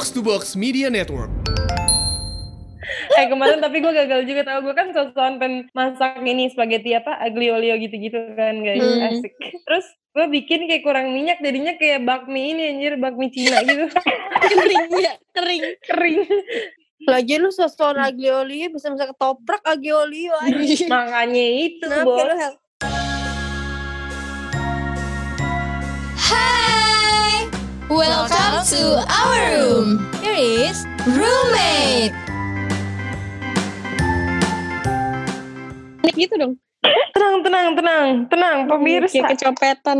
Box to Box Media Network. eh kemarin tapi gue gagal juga tau. Gue kan sosokan pengen masak ini spaghetti apa aglio olio gitu-gitu kan guys. Hmm. asik. Terus gue bikin kayak kurang minyak jadinya kayak bakmi ini anjir bakmi Cina gitu. Kering ya kering. Kering. Lagi lu sosokan aglio olio bisa bisa ketoprak aglio olio makanya itu Kenapa bos? Hai welcome to our room here is roommate gitu dong tenang tenang tenang tenang pemirsa kayak kecopetan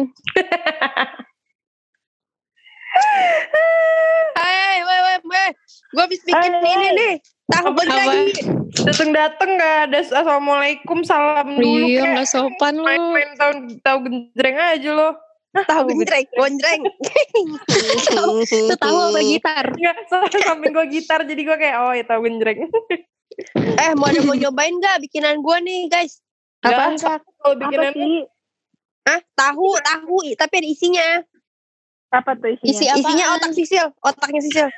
Hei, weh, weh, weh. Gue habis bikin Hai, ini hai. nih. Tahu Apa? lagi. dateng dateng gak ada assalamualaikum salam dulu iya nggak sopan lu main-main tahu tahu genjreng aja lo Tahu genjreng, gonjreng. itu tahu apa gitar Enggak, soalnya samping gue gitar jadi gue kayak oh ya tahu genjreng eh, mau ada mau nyobain gak bikinan gue nih, guys? Apa? Kalau bikinan Hah? Tahu, tahu, tapi ada isinya. Apa tuh isinya? isi apa Isinya otak sisil, otaknya sisil.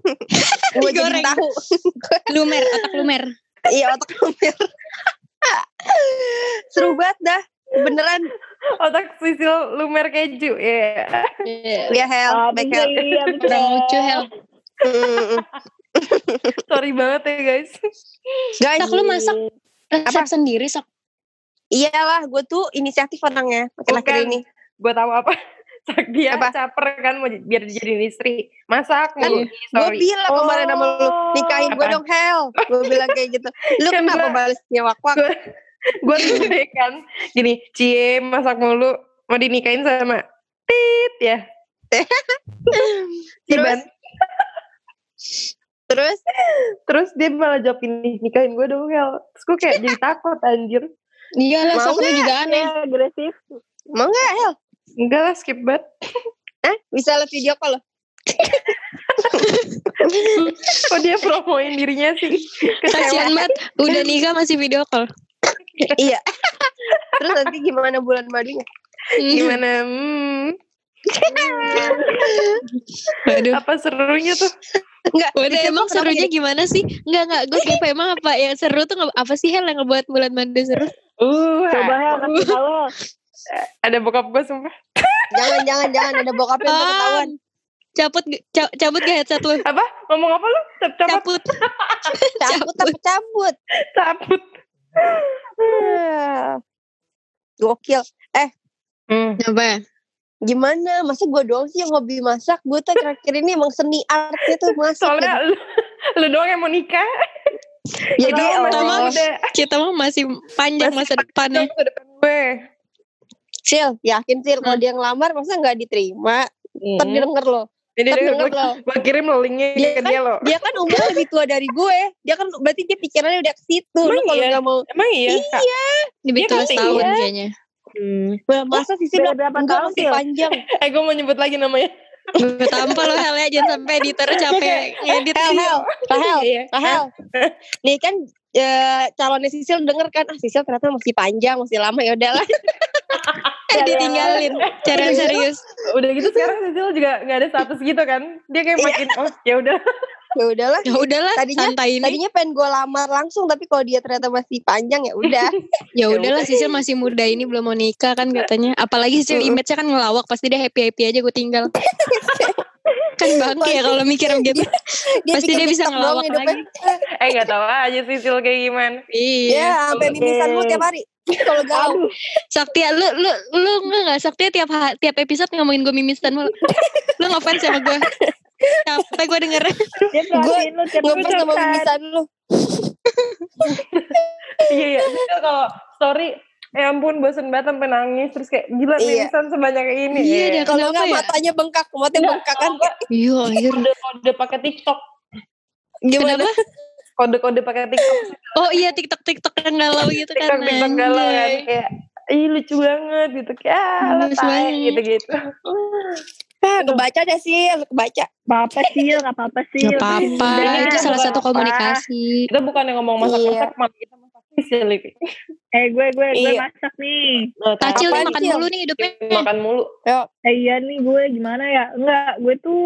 gue jadi tahu. lumer otak lumer Iya, otak lumer. Seru banget dah. Beneran. otak sisil lumer keju ya Ya, Hel. Ah, Baik, bisa, Hel. iya, kurang lucu hel Mm, sorry banget ya guys Guys, tak lu masak resep sendiri sok iyalah gue tuh inisiatif orangnya. Akhir-akhir ini. gue tahu apa Sak dia Apa? caper kan mau biar dijadiin istri masak Kan mulu Gue bilang kemarin sama lu, nikahin gue Apaan? dong Hel. Gue bilang kayak gitu. Lu Kan kenapa gua- balesnya wak-wak? Gue tuh kan gini cie masak mulu. Mau dinikahin sama tit ya. Terus? Terus? terus dia malah jawab ini nikahin gue dong Hel. Terus gue kayak jadi takut anjir. Iyalah Mau sok lu juga aneh. Ya, agresif. Mau gak Hel? enggak lah skip banget. Eh, bisa liat video call lo? kok dia promoin dirinya sih? Kasihan banget. Udah nikah masih video call iya. Terus nanti gimana bulan madunya? gimana hmm, Waduh. apa serunya tuh Enggak. Udah emang serunya jadi- gimana sih? Enggak enggak, gue kepo emang apa yang seru tuh apa sih hal yang ngebuat bulan madu seru? uh Coba ya kasih tahu. ada bokap gue sumpah Jangan, jangan, jangan. Ada bokapnya yang ketahuan. Cabut ge- ca- cabut gak headset lu? apa ngomong apa lu Cap cabut Cabut. Cabut, tapi cabut. cabut Gokil. hmm. Apa? Gimana? Masa gue doang sih yang hobi masak? Gue tuh akhir-akhir ini emang seni artnya tuh masak. soalnya lu, lu doang yang mau nikah Jadi, Lu doang masih oh, muda Kita mah masih panjang Masih masa depannya. Masa depan gue Sil, yakin Sil kalau Hmm. dia ngelamar masa nggak diterima? Ntar dia denger loh. Jadi Ntar dia denger gue, loh. gue kirim lo linknya Dia ke dia lo Dia kan umurnya lebih tua dari gue. Dia kan berarti dia pikirannya udah ke situ. Emang kalau iya? mau Emang iya? Kak? Lebih Dia tua kan setahun iya. kayaknya. Hmm. Wah, masa sih? Beda berapa Enggak tahun, masih panjang. Eh gue mau nyebut lagi namanya Gue tampol lo hal ya jangan sampai editor capek ngedit. Hel, Hel, Rahel, Iya. Nih kan eh, calonnya Sisil denger kan, ah Sisil ternyata masih panjang, masih lama ya udahlah. Eh ditinggalin. Cara serius. Udah gitu sekarang Sisil juga gak ada status gitu kan Dia kayak makin Oh ya udah ya udahlah. Ya udahlah Tadinya- santai ini. Tadinya pengen gue lamar langsung, tapi kalau dia ternyata masih panjang ya udah. Ya udahlah Sisil masih muda ini belum mau nikah kan katanya. Apalagi Sisil image-nya kan ngelawak pasti dia happy-happy aja gue tinggal. Kan bangke ya kalau mikir begitu. Pasti dia bisa ngelawak hidupnya. lagi. Eh gak tau aja Sisil kayak gimana Iya. Ya, sampai mimisan lu tiap hari. Kalau galau. Saktia lu lu lu enggak enggak Saktia tiap tiap episode ngomongin gue mimisan mulu. lu ngefans sama gue. Capek gue denger. Dia perhatiin lu tiap Ngefans sama ucapan. mimisan lu. Iya iya kalau story Ya ampun bosen banget sampai nangis Terus kayak gila Iya. sebanyak ini Iya, ya. dia Kalau enggak ya? matanya bengkak, matanya Enggak, bengkak kan. Iya anjir. Kode-kode pakai TikTok Gimana? Kenapa? Kode-kode pakai TikTok Oh iya TikTok TikTok yang galau gitu kan. TikTok TikTok galau kan. Kayak Ih lucu banget gitu Kayak ah, gitu-gitu Ah, kebaca deh sih, kebaca. Apa-apa sih, nggak apa-apa sih. Gak apa-apa, itu salah gak satu komunikasi. Kita bukan yang ngomong masak-masak Malah kita masak Sisil Eh gue gue gue Iya. masak nih. Nah, Tacil nih makan Cil? mulu nih hidupnya. makan mulu Eh iya nih gue gimana ya? Enggak, gue tuh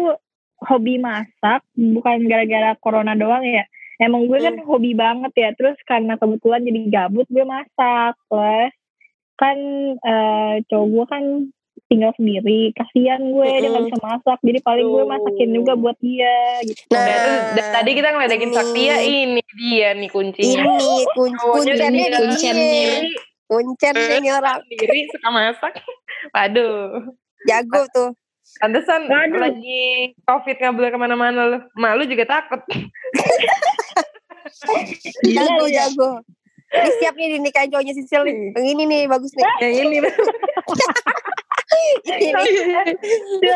hobi masak bukan gara-gara corona doang ya. Emang gue kan hobi banget ya. Terus karena kebetulan jadi gabut gue masak. Plus kan eh, cowok gue kan tinggal sendiri. Kasihan gue dia nggak Mm-mm. bisa masak. Jadi paling gue masakin juga buat dia gitu. Nah, Nah, tadi kita ngeledekin. Saktia ini dia nih kuncinya. Ini kun dia di kuncennya. sini. Kuncennya nih orang sendiri suka masak. Waduh. jago tuh. Pantesan Waduh. lagi covid nggak boleh ke mana-mana lu. Malu juga takut. Jago ya. jago. Ini siap nih dinikahin cowoknya Sisil nih. Yang ini nih bagus nih. Yang ini.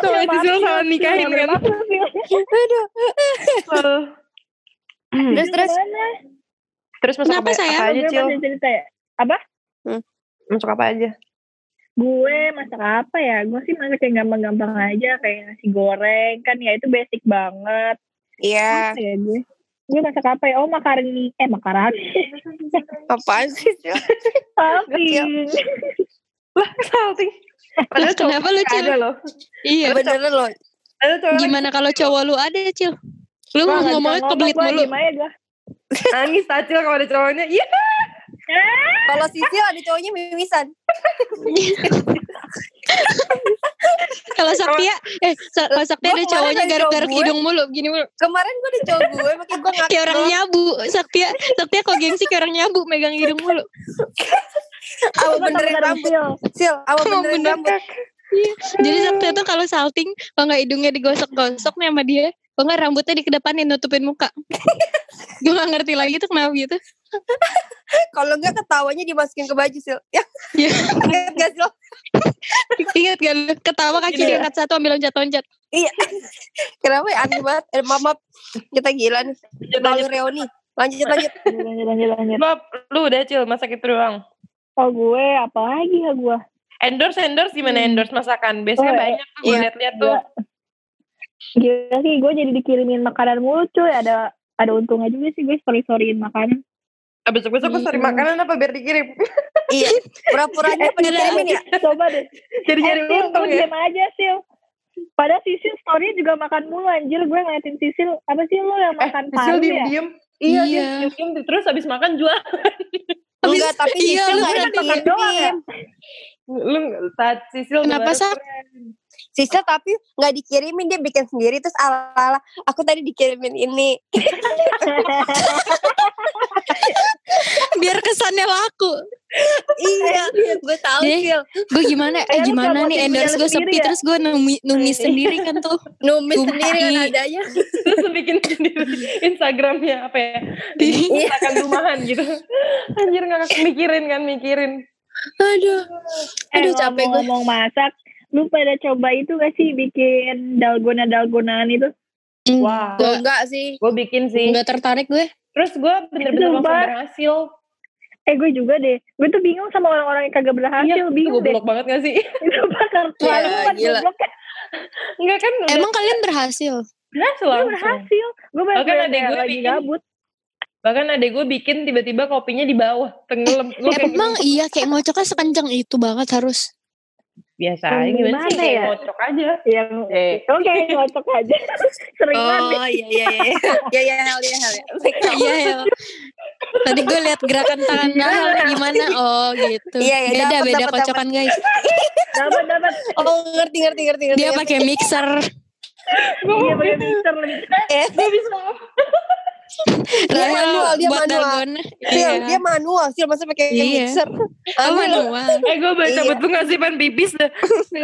Sama Sisil sama nikahin kan. Aduh. Terus terus? Terus masuk apa, sayang? apa aja, Cil? ya. Apa? Masuk apa aja? Gue masak apa ya? Gue sih masak yang gampang-gampang aja kayak nasi goreng kan ya itu basic banget. Iya. Ya gue? Gue masak apa ya? Oh makaroni. Eh makaroni. Apaan sih? Tapi Lah, salting. Padahal cowok kenapa lu, Cil? ada loh. Iya. Beneran loh. Cowok Gimana kalau cowok lu ada, Cil? Lu nggak ngomongnya kebelit mulu. Nangis tacil kalau ada cowoknya. Iya. Kalau Sisil ada cowoknya mimisan. Kalau Saktia, eh kalau Saktia ada cowoknya garuk-garuk hidung mulu, gini mulu. Kemarin gue ada cowok gue, makanya gue ngakak. Kayak orang nyabu. Saktia, Saktia kok gengsi kayak orang nyabu megang hidung mulu. Gua benerin rambut. Sil. Emang benerin bener. rambut. Jadi Saktia tuh kalau salting, kalau nggak hidungnya digosok-gosok nih sama dia, kalau nggak rambutnya dikedepanin nutupin muka. Gue gak ngerti lagi tuh kenapa gitu. Kalau enggak ketawanya dimasukin ke baju, Sil. Ya, Iya. ingat gak Sil? Ingat gak lu? Ketawa kaki Iya. diangkat satu ambil loncat-loncat. Iya. Kenapa ya aneh banget? Eh, maaf, maaf. Kita gila nih. Lalu reuni. Lanjut, lanjut. Lanjut, lanjut, lanjut. Bob, lu udah cil masak itu doang. Oh gue apa lagi ya gue? Endorse endorse gimana Hmm. endorse masakan? Biasanya Oh, banyak tuh iya. liat-liat tuh. Gila sih gue jadi dikirimin makanan mulu cuy. Ada ada untungnya juga sih gue story-storyin makanan. Ah, besok-besok gue cari Hmm. makanan apa biar dikirim. Iya. Pura-puranya apa dikirimin ya? Coba deh. Jadi Eh, nyari Sil, untung lu ya. diem aja Sil. Padahal Sisil story juga makan mulu anjir. Gue ngeliatin Sisil. Apa sih lu yang Eh, makan Sisil paru ya? diem-diem. Iya, Iya. dia diem-diem. Terus habis makan jual. Enggak, tapi Iya, Sisil lu gak berarti makan doang ya? dikirim. Lu saat Sisil Kenapa, baru Sisil tapi gak dikirimin, dia bikin sendiri. Terus ala-ala, aku tadi dikirimin ini. Biar kesannya laku. iya, gue tahu. Gue gimana? Eh Eh, gimana nih endorse gue sepi ya? terus gue numis, numis sendiri kan tuh. Numis Tumpahi. sendiri kan adanya. Terus bikin sendiri Instagramnya apa ya? Iya. Masakan rumahan gitu. Anjir gak mikirin kan, mikirin. Aduh. Eh, Aduh capek gue. ngomong masak. Lu pada coba itu gak sih bikin dalgona-dalgonaan itu? Wah, Oh, enggak sih. gue bikin sih. Nggak tertarik gue. Terus gue bener-bener langsung berhasil. Eh gue juga deh. Gue tuh bingung sama orang-orang yang kagak berhasil. Iya, itu bingung deh. goblok banget gak sih? Itu bakar Iya, terlalu kan kan. Enggak kan udah Emang kalian berhasil? berhasil Gue langsung. berhasil. Gue Bahkan adek gue lagi bikin. gabut. Bahkan adek gue bikin tiba-tiba kopinya di bawah. Tenggelam. Gue kayak Emang iya kayak ngocoknya sekencang itu banget harus. Biasa aja gimana sih ya? ngocok aja. Yang Eh. Oke, ngocok aja. Sering banget. Oh iya iya iya. Iya iya hal iya hal. Iya ya. Tadi gue lihat gerakan tangannya Hel gimana? Oh gitu. Iya, iya, beda dapet, beda dapet, kocokan guys. Dapat, dapat. Oh ngerti ngerti ngerti ngerti. Dia pakai mixer. Gue Iya, pakai mixer lagi. eh, Gue bisa. Dia manual, dia buat manual. dalgona. Sil, Iya. dia manual, Sil masa pakai Iya. mixer. Oh, manual. Eh gue baca Iya. betul gak sih pan pipis dah.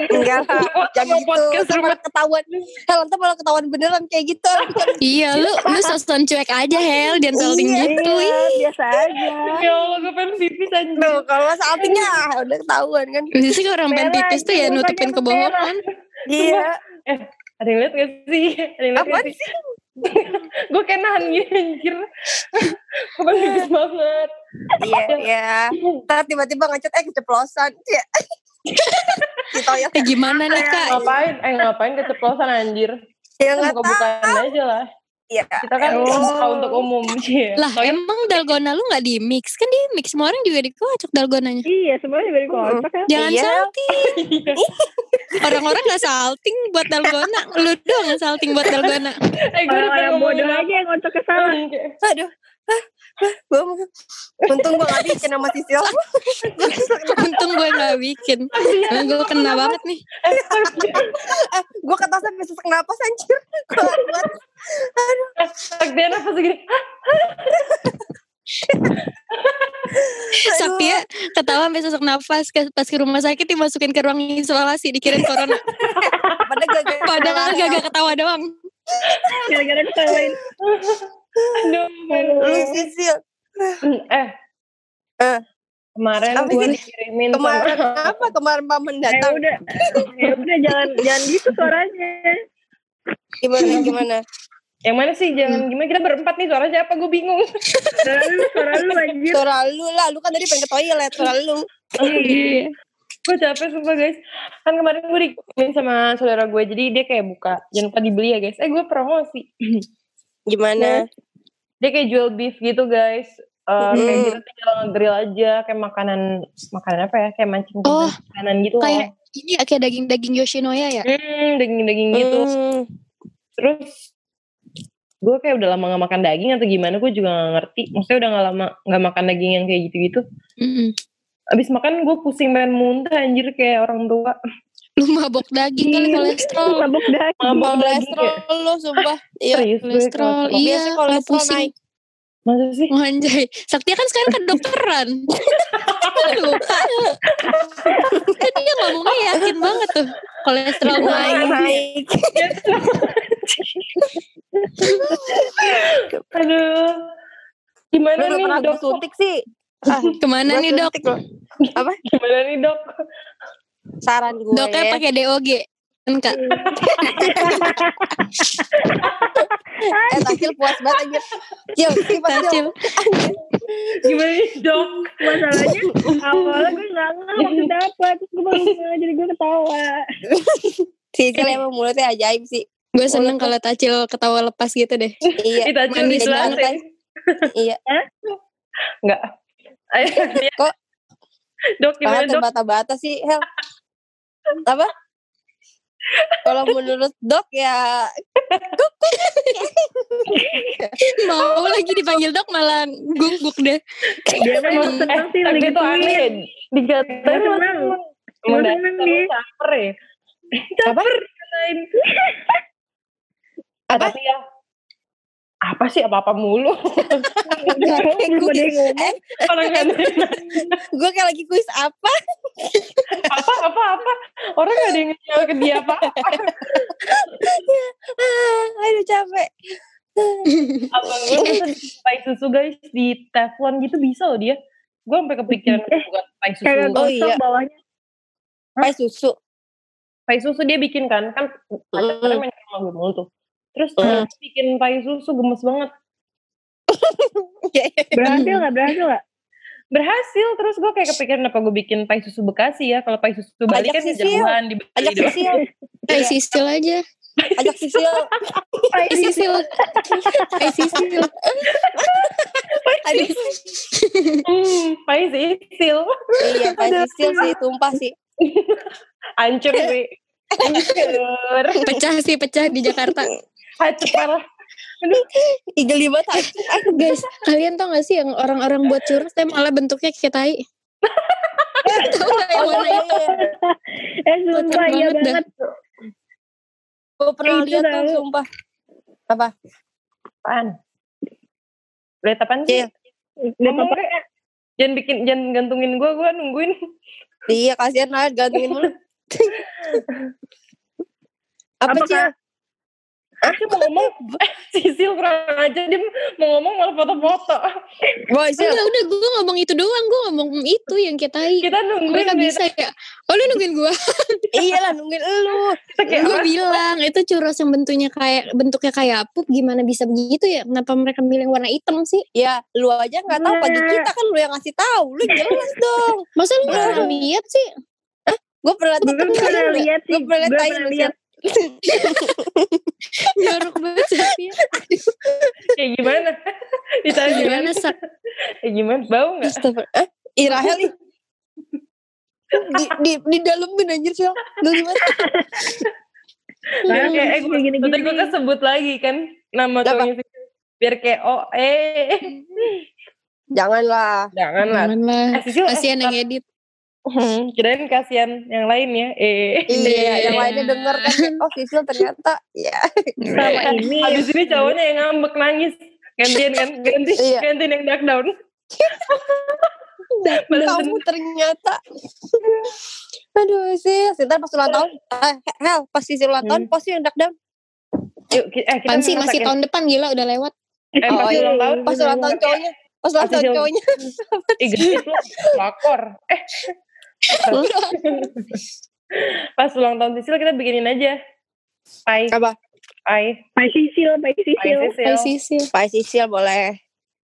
Enggak lah. Jangan gitu. podcast rumah. ketahuan. Hel, ntar malah ketahuan beneran kayak gitu. Iya, lu lu sosokan cuek aja Hel, jangan salting Iya. gitu. Iya, biasa aja. Ya Allah gue pengen pipis anjir. Tuh, kalau saltingnya ah, udah ketahuan kan. Biasanya sih orang pengen pipis tuh ya nutupin kebohongan. Iya. Ada yang liat gak sih? Ada yang liat gak sih? gue kayak nahan gini anjir. Gue pengen pipis banget. Iya, iya. Ntar tiba-tiba ngechat eh keceplosan. Iya. Gitu ya. Eh gimana nih kak? Ngapain? Eh ngapain keceplosan anjir? Ya tahu. buka-bukaan aja lah. Iya. Kita kan Oh. buka untuk umum. Iya. Lah emang dalgona lu gak di mix? Kan di mix, semua orang juga dikocok dalgonanya. Iya, semuanya dari kocok ya. Jangan Iya. salting. Orang-orang gak salting buat dalgona. Lu doang yang salting buat dalgona. Eh gue udah Orang-orang ngomongin bodoh aja yang ngocok ke salah. Aduh. Gua untung gua gak bikin sama Sisil. Untung gue gak bikin. Emang gue kena banget nih. eh, gua kata sampai sesak napas anjir. Gua buat Saktian apa segini? Saktia ketawa sampai sesak nafas pas ke rumah sakit dimasukin ke ruang isolasi dikirim corona. Padahal gak ketawa doang. Gara-gara ketawain. Aduh. Lu Sisil. Eh. Eh. Kemarin gue dikirimin Kemarin sama apa? Kemarin paman Eh datang. udah. Ya udah jangan jangan gitu suaranya. Gimana gimana? Yang mana sih? Jangan gimana kita berempat nih suara siapa? Gue bingung. Suara lu, suara lu anjir. Suara lu lah, lu kan tadi pengen ke toilet, suara lu. Iya. gue capek sumpah guys. Kan kemarin gue dikirimin sama saudara gue. Jadi dia kayak buka. Jangan lupa dibeli ya guys. Eh gue promosi. Gimana? Dia kayak jual beef gitu guys. Eh, kayak Hmm. kita tinggal nge-grill aja kayak makanan makanan apa ya kayak mancing Oh, makanan gitu kayak- loh. Ini ya kayak daging-daging Yoshinoya ya? Hmm, daging-daging gitu. Hmm. Terus gue kayak udah lama gak makan daging atau gimana gue juga gak ngerti. Maksudnya udah gak lama gak makan daging yang kayak gitu-gitu. Mm-mm. Abis makan gue pusing pengen muntah anjir kayak orang tua. Lu mabok daging kali Iya. kolesterol. Mabuk daging. Mabok daging ya. Kolesterol lu sumpah. Iya. Kolesterol, iya. Kolesterol pusing. naik. Masa sih? Oh, anjay. Saktia kan sekarang kedokteran. Lupa. kan dia ngomongnya yakin banget tuh. Kolesterol naik. Naik, naik. Aduh. Gimana Lu nih dok? suntik sih. Ke mana Gua nih dok? Apa? Gimana nih dok? Saran gue Doknya ya. pakai DOG. Kan kak? Eh, Tacil puas banget anjir. Kipas Cil. Tacil. Gimana nih dok? Masalahnya awalnya gue gak ngerti maksudnya apa. Terus gue baru jadi gue ketawa. Si Cil emang mulutnya ajaib sih. Gue seneng kalau Tacil ketawa lepas gitu deh. Iya. Kita cuma manis banget, Iya. Enggak. Kok Dok gimana dok? bata-bata sih, Hel. Apa? Kalau menurut dok ya Mau lagi dipanggil dok malah gungguk deh. Dia memang seneng sih Tapi lagi itu aneh. Dikatain Emang seneng. emang Emang dasar seneng lu dia. caper ya. Ah, tapi ya apa sih? Apa-apa mulu. Ada kan. Gue kayak lagi kuis apa? apa apa apa? Orang gak ada yang ngejawab ke dia apa aduh capek. abang gue pai susu guys? Di teflon gitu bisa loh dia. Gue sampai kepikiran Eh, buat pai susu. Kayak Oh, iya. bawahnya. Pai susu. pai susu dia bikin kan. Kan pacarnya main ke rumah gue mulu tuh terus dia bikin pai susu gemes banget Berhasil gak? Berhasil gak? berhasil terus gue kayak kepikiran apa gue bikin pai susu bekasi ya kalau pai susu Bali Ajak kan Sisil. jauhan di Bali Ajak. Sisil. Iya. sisil aja. Ajak Sisil. Eh sisil. Eh sisil. Aduh. hmm, pai sisil Iya, Pai Sisil sih tumpah sih. hancur sih hancur Pecah sih pecah di Jakarta. Hancur parah Igeli banget. Guys, kalian tau gak sih yang orang-orang buat curus tapi malah bentuknya kayak tai? Tahu gak yang mana iya, itu? iya. Eh sumpah iya banget. Gue pernah Eh, lihat tuh, sumpah. Apa? apaan lihat apaan sih Ngomong apa-apa. kayak, jangan bikin jangan gantungin gue gue nungguin Iya, kasihan lah gantungin mulu. Apa, Apa? Kak? Dia mau ngomong Sisil kurang aja dia mau ngomong malah foto-foto Boy. Enggak, udah gue ngomong itu doang. Gue ngomong itu yang tai. kita nungguin Mereka bisa ya. Oh lu nungguin gue? Iya lah, nungguin elu. kita kayak gue bilang itu churros yang bentuknya kayak bentuknya kayak pup gimana bisa begitu ya? Kenapa mereka milih warna hitam sih? Ya, lu aja nggak tahu pagi kita kan lu yang ngasih tahu. Lu jelas dong. Masa lu gak pernah lihat sih? Gue pernah Gue pernah lihat sih. Gue pernah lihat Lu. Jorok banget Safia. kayak gimana ditanya Gimana sak? kayak gimana bau nggak. Eh, Irahel nih. di di di dalemin anjir sih geli banget Biar kayak eh gue gini-gini. nanti gue kesebut lagi kan nama Sisil. Biar kayak oh eh janganlah jangan lah. Jangan lah. Eh, eh, Kasihan yang edit. Hmm, kirain kasihan yang lain ya. Eh. iya yang Iya. lainnya denger kan oh Sisil ternyata ya Sama ini. Habis ini cowoknya yang ngambek nangis. Gantian kan, ganti, Iya. gantian yang dark down. kamu ternyata aduh sih ntar pas ulang tahun eh, hel pas Sisil ulang tahun Hmm. pasti yang down Yuk, eh kita Pan sih masih masakin- tahun depan gila udah lewat. Eh, pas Oh, iya. ulang tahun. pas ulang tahun cowoknya pas ulang tahun cowoknya Ih, gendut lu. Lakor. Eh. pas ulang tahun Sisil kita bikinin aja. Pai. apa Pai. Pai Sisil, Pai Pai Sisil. Ay sisil. Pak Sisil boleh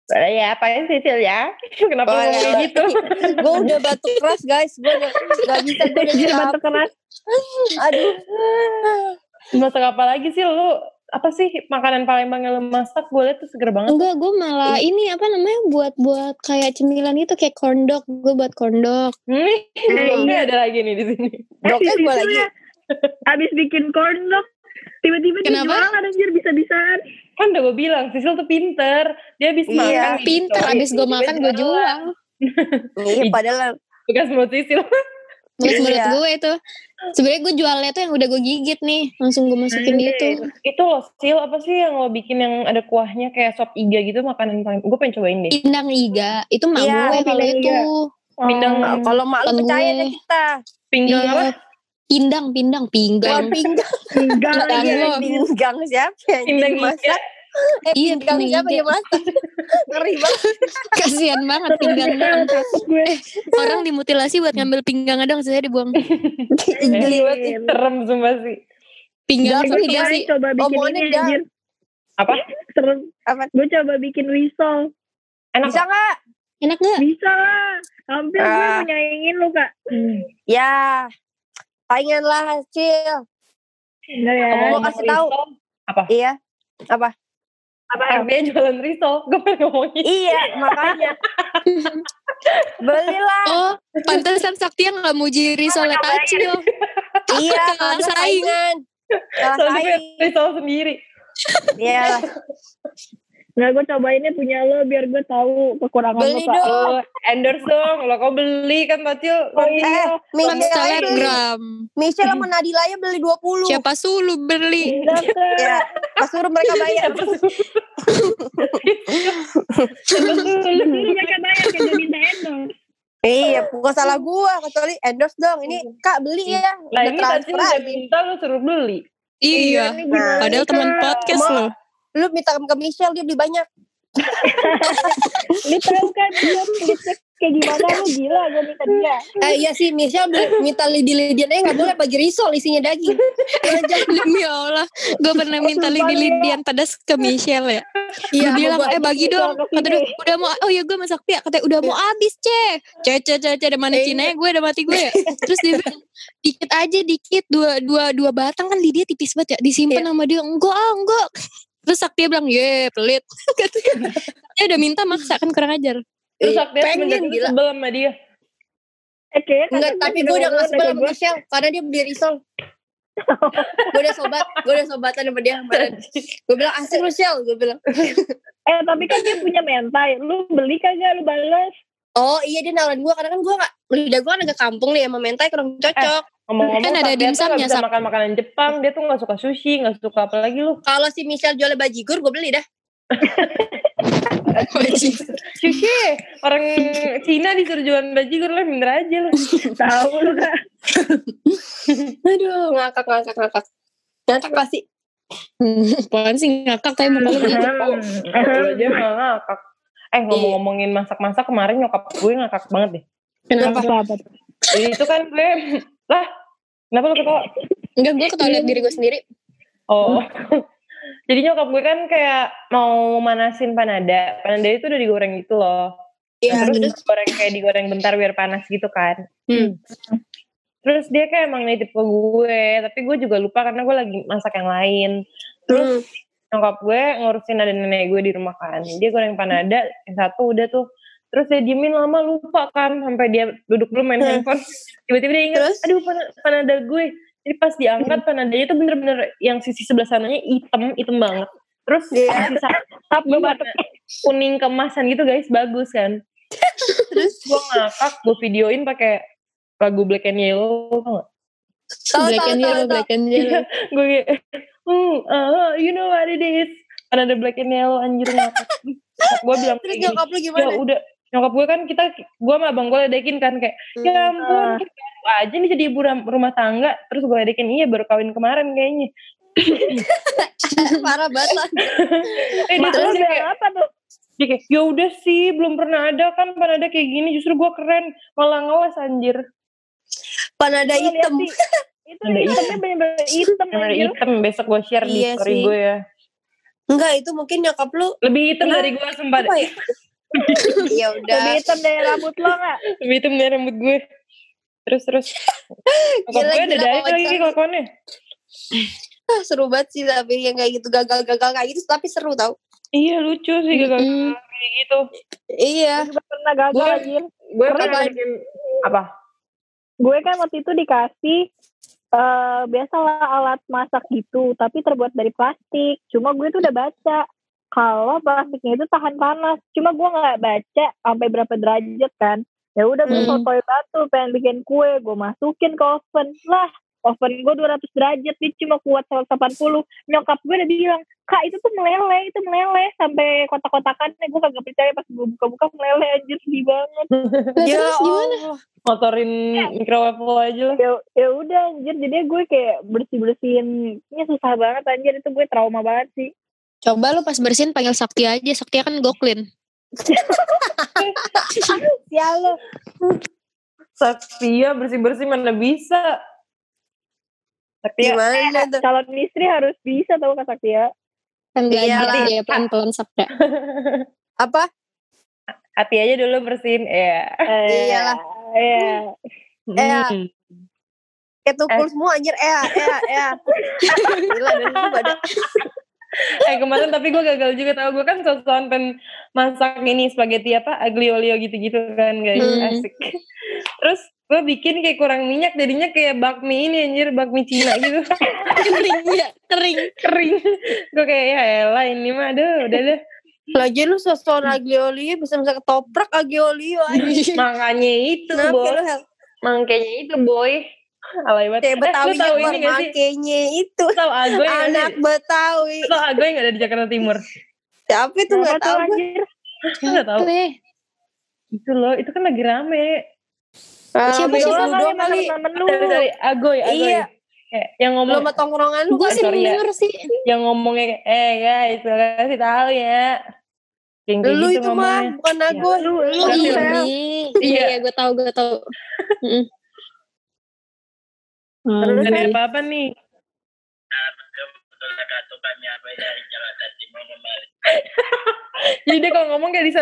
Boleh ya, Pai Sisil ya. Kenapa Boleh. ngomong kayak gitu? gue udah batuk keras guys gue gak, gak bisa gue udah batu keras. aduh Masak apa lagi sih lu? Apa sih makanan Palembang yang lu masak? Gue liat tuh seger banget. Enggak, gue malah ini apa namanya buat buat kayak cemilan itu kayak corn dog. Gue buat corn dog. Hmm, ini ada lagi nih di sini. dokter si gue lagi ya, Abis bikin corn dog. Tiba-tiba dia Kenapa? jualan anjir bisa-bisaan. Kan udah gue bilang, Sisil tuh pinter. Dia habis Iya, makan. nih, Pinter abis gue makan gue jual. iya padahal Bekas mulut Sisil. Mulut mulut Iya. gue itu. Sebenarnya gue jualnya tuh yang udah gue gigit nih, langsung gue masukin di itu. Itu loh, Sil, apa sih yang lo bikin yang ada kuahnya kayak sop iga gitu, makanan paling... Gue pengen cobain deh. Pindang iga, itu mak Iya, gue kalau pindang itu. iga. Pindang Oh. Kalau mak Kan percaya deh kita Pinggang Iya. apa? Pindang, pindang, pinggang. pinggang Pindang lagi. lo. pinggang siapa yang Pindang iga. Eh Iya, pinggang pindang siapa yang masak ngeri banget Kasian banget pinggang doang. Takut gue. Orang dimutilasi buat ngambil pinggang doang, saya dibuang. geli banget sih. Serem sumpah sih. Pinggang iya kemarin sih. coba bikin Omongannya ini anjir. Apa? Serem. Apa? Gue coba bikin risol. Enak bisa nggak Enak gak? Bisa lah. Hampir gue Ah. mau nyaingin lu kak. ya saingan lah Cil Enggak ya. Ngomong kasih tahu. Apa? iya apa Apa? Artinya jualan risol. Gue pengen ngomongin. iya makanya belilah Oh, pantesan Sakti yang gak muji risolnya kecil. iya kalah kalah saing. saingan kalah saing risol sendiri. iya Nggak gue cobainnya punya lo biar gue tahu kekurangan Beli lo kak. dong. Lo endorse dong. Lo kau beli kan Tacil. Oh eh iya. Michelle aja beli Selebgram. Michelle sama Nadila aja beli 20 Siapa sulu beli? Ya pas suruh mereka bayar Lu mereka bayar kayak gue minta endorse. iya bukan salah gua kecuali endorse dong ini kak beli ya udah ini transfer udah minta lo suruh beli. Iya. gimana Padahal teman podcast loh. Lu minta ke Michelle dia beli banyak Lu tahu kan dia kulitnya kayak gimana lu gila gue minta dia. eh iya sih Michelle beli, minta lidi-lidian aja nggak boleh bagi risol isinya daging Demi Allah, gue pernah minta lidi-lidian pedas ke Michelle ya. iya Gue bilang, eh bagi dong. Ke sini. Kata dia, udah mau, oh ya gue masak pia. Katanya udah mau habis, ceh. Ceh, ceh, ceh, ceh. Ada mana Cina gue, ada mati gue ya. Terus dia bilang, dikit aja, dikit. Dua, dua, dua batang kan lidia tipis banget ya. Disimpan sama dia, enggak, ah, enggak. Terus Sakti bilang, ye, pelit. Katanya, dia udah minta maksa, kan kurang ajar. Terus akhirnya pengen gila sebel sama dia. Eh kayaknya Enggak, tapi gue udah gak sebel sama Michelle karena dia beli risol. gue udah sobat, gue udah sobatan sama dia kemarin. Gue bilang asik lu Shell, gue bilang. Eh tapi kan dia punya mentai. Lu beli kagak lu balas? Oh iya dia nawarin gue karena kan gue gak, lidah gue kan agak kampung nih sama mentai kurang cocok. Ngomong-ngomong Kan ada dimsumnya, nggak Sak. makan makanan Jepang. Dia tuh gak suka sushi, gak suka apa lagi lu. Kalau si Michelle jual bajigur gue beli dah. Sushi, orang Cina disuruh jualan bajigur lah, minder aja lu. Tahu lu kak. Aduh ngakak ngakak ngakak. Ngakak gak sih? Apaan sih ngakak tapi muka lu gitu. Lu aja malah ngakak. Eh ngomong-ngomongin masak-masak kemarin nyokap gue ngakak banget deh. Kenapa? Itu kan gue, lah kenapa lu ketawa? Enggak, gue ketawa liat diri gue sendiri. Oh. Jadi nyokap gue kan kayak mau manasin panada. Panada itu udah digoreng gitu loh. Iya. terus digoreng kayak digoreng bentar biar panas gitu kan. Hmm. Terus dia kayak emang nitip ke gue, tapi gue juga lupa karena gue lagi masak yang lain. Terus Hmm. nyokap gue ngurusin ada nenek gue di rumah kan. Dia goreng panada, yang satu udah tuh. Terus dia diemin lama lupa kan sampai dia duduk dulu main Hmm. handphone tiba-tiba dia ingat Terus? aduh pan panada gue jadi pas diangkat panadanya itu bener-bener yang sisi sebelah sananya hitam hitam banget terus Iya. sisa Tap batuk. kuning kemasan gitu guys bagus kan Terus gue ngakak gue videoin pakai lagu Black and Yellow tau gak? tahu Black tahu and yellow, tahu. black and yellow. gue kayak hmm uh, you know what it is ada Black and Yellow anjir ngakak gue bilang Terus kayak gini ya udah nyokap gue kan kita gue sama abang gue ledekin kan kayak ya Hmm. ampun kita baru aja nih jadi ibu rumah tangga terus gue ledekin iya baru kawin kemarin kayaknya Parah banget eh terus kayak, apa tuh? dia kayak ya udah sih belum pernah ada kan pernah ada kayak gini justru gue keren malah ngeles anjir Panada Gua liat hitam. Itu Ada hitamnya bener-bener hitam bener hitam besok gue share di Iya story sih. gue ya Enggak, itu mungkin nyokap lu lebih hitam Nah, dari gue sempat ya? ya udah. Lebih hitam dari rambut lo gak? lebih hitam dari rambut gue terus terus Gila, gue ada kalau lagi kelakuannya Ah, seru banget sih tapi yang kayak gitu gagal-gagal kayak gitu tapi seru tau. iya lucu sih gagal Mm-mm. kayak gitu Iya. Gue pernah gagal anjir. gue Pernah kan? bikin apa Gue kan waktu itu dikasih eh biasalah alat masak gitu, tapi terbuat dari plastik. Cuma gue tuh udah baca kalau plastiknya itu tahan panas. Cuma gue nggak baca sampai berapa derajat kan. Ya udah gue Hmm. sotoy batu pengen bikin kue, gue masukin ke oven. Lah, oven gue 200 derajat dia cuma kuat 180. Nyokap gue udah bilang, "Kak, itu tuh meleleh, itu meleleh sampai kotak-kotakan." Gue kagak percaya pas gue buka-buka meleleh anjir sedih banget. Ya terus gimana? Motorin microwave lo aja lah ya ya udah anjir jadi gue kayak bersih bersihinnya susah banget anjir itu gue trauma banget sih Coba lu pas bersihin panggil Sakti aja. Sakti kan goklin. ya lo Saktia bersih-bersih mana bisa Saktia Gimana tuh? calon istri harus bisa tau kak Saktia Kan Iyalah. belajar ya pelan-pelan Sakti. Apa? hati aja dulu bersihin ya eh, Iyalah. ya Eh, Hmm. Kayak tukul semua anjir. Eh, eh, eh. Gila, dan itu badan. Eh kemarin tapi gue gagal juga tau. Gue kan sosokan pengen masak ini spaghetti apa aglio olio gitu-gitu kan guys. Hmm. asik. Terus gue bikin kayak kurang minyak jadinya kayak bakmi ini anjir bakmi Cina gitu. Kering ya, kering. kering. Gue kayak ya elah ini mah aduh udah deh. Lagi lu sosokan aglio-olio bisa bisa ketoprak aglio-olio makanya itu Kenapa boy makanya itu boy alay banget Kayak eh, lu Betawi tau yang ini gak sih makanya itu. Lu tau Agoy gak Anak sih Betawi. Lu tau Agoy gak ada di Jakarta Timur Siapa itu nggak tahu gue. anjir Lu gak tau Weh, itu loh itu kan lagi rame Ah, Siapa sih? lu Doang kali lu dari dari Agoy Agoy Iya. Kayak yang Lu ngomong sama tongkrongan lu gue kan. sih ya. denger sih. yang ngomongnya eh guys kasih tahu ya yang kayak Lu gitu itu mah bukan aku. lu lu Oh iya, tahu. iya, Iya. iya, gue tahu, gue tahu. Hmm, Gak ada apa-apa nih jadi dia kalau ngomong kayak gitu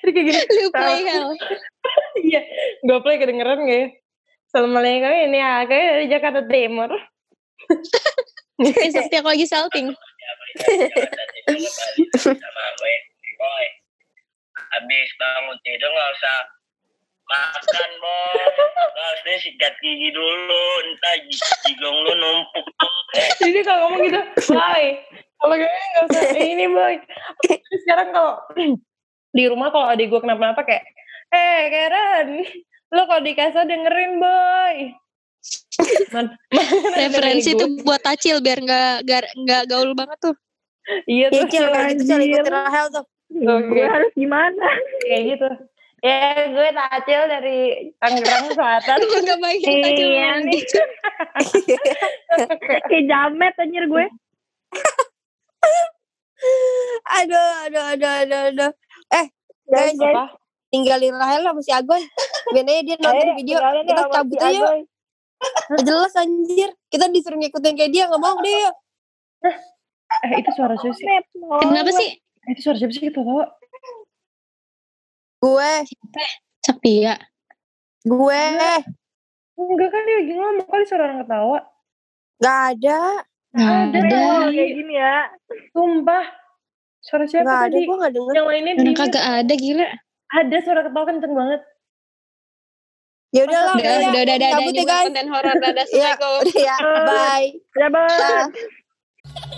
Terus kayak gini Lu play hell. Iya, gue play kedengeran gak ya? Assalamualaikum, ini aku dari Jakarta Timur. Sakti aku lagi salting. sama gue boy habis bangun tidur nggak usah makan boy harusnya sikat gigi dulu entah jigong lu numpuk Jadi kalau ngomong gitu, boy, kalau kayaknya gak usah ini boy. Sekarang kalau di rumah kalau adik gue kenapa-napa kayak, eh Karen, lo kalau di kasur dengerin boy. Man, Referensi tuh buat Acil biar nggak nggak- nggak gaul banget tuh. gue. Iya Iya, tuh, Cil, gitu Cil ikutin Rahel tuh. gue harus gimana kayak gitu. Ya gue Tacil dari Tangerang Selatan. Gak baik Acil Iya nih. kayak jamet anjir gue Aduh, aduh, aduh, aduh, aduh. guys guys Apa? Tinggalin Rahel lah masih Agon. Biar dia nonton Ayo, video. Kita ya sama cabut si aja. Agoy. Nggak Jelas anjir. Kita disuruh ngikutin kayak dia. Gak mau deh. yuk. Eh itu suara siapa sih? Kenapa sih? Eh, itu suara siapa sih kita tahu? Gue. Sakti ya. Gue. Enggak kan dia lagi ngomong kali suara orang ketawa. Gak ada. Nah, Ada. ada. Oh, kayak gini ya Sumpah. Suara siapa Gak ada, tadi? gue gak denger. Yang lainnya kagak ada gila. Ada suara ketawa kenceng banget. Ya udah lah, Udah, udah, udah, udah, Cabut ya guys. konten horor. Dadah, Iya, Assalamualaikum. udah ya. Bye. Ya, bye.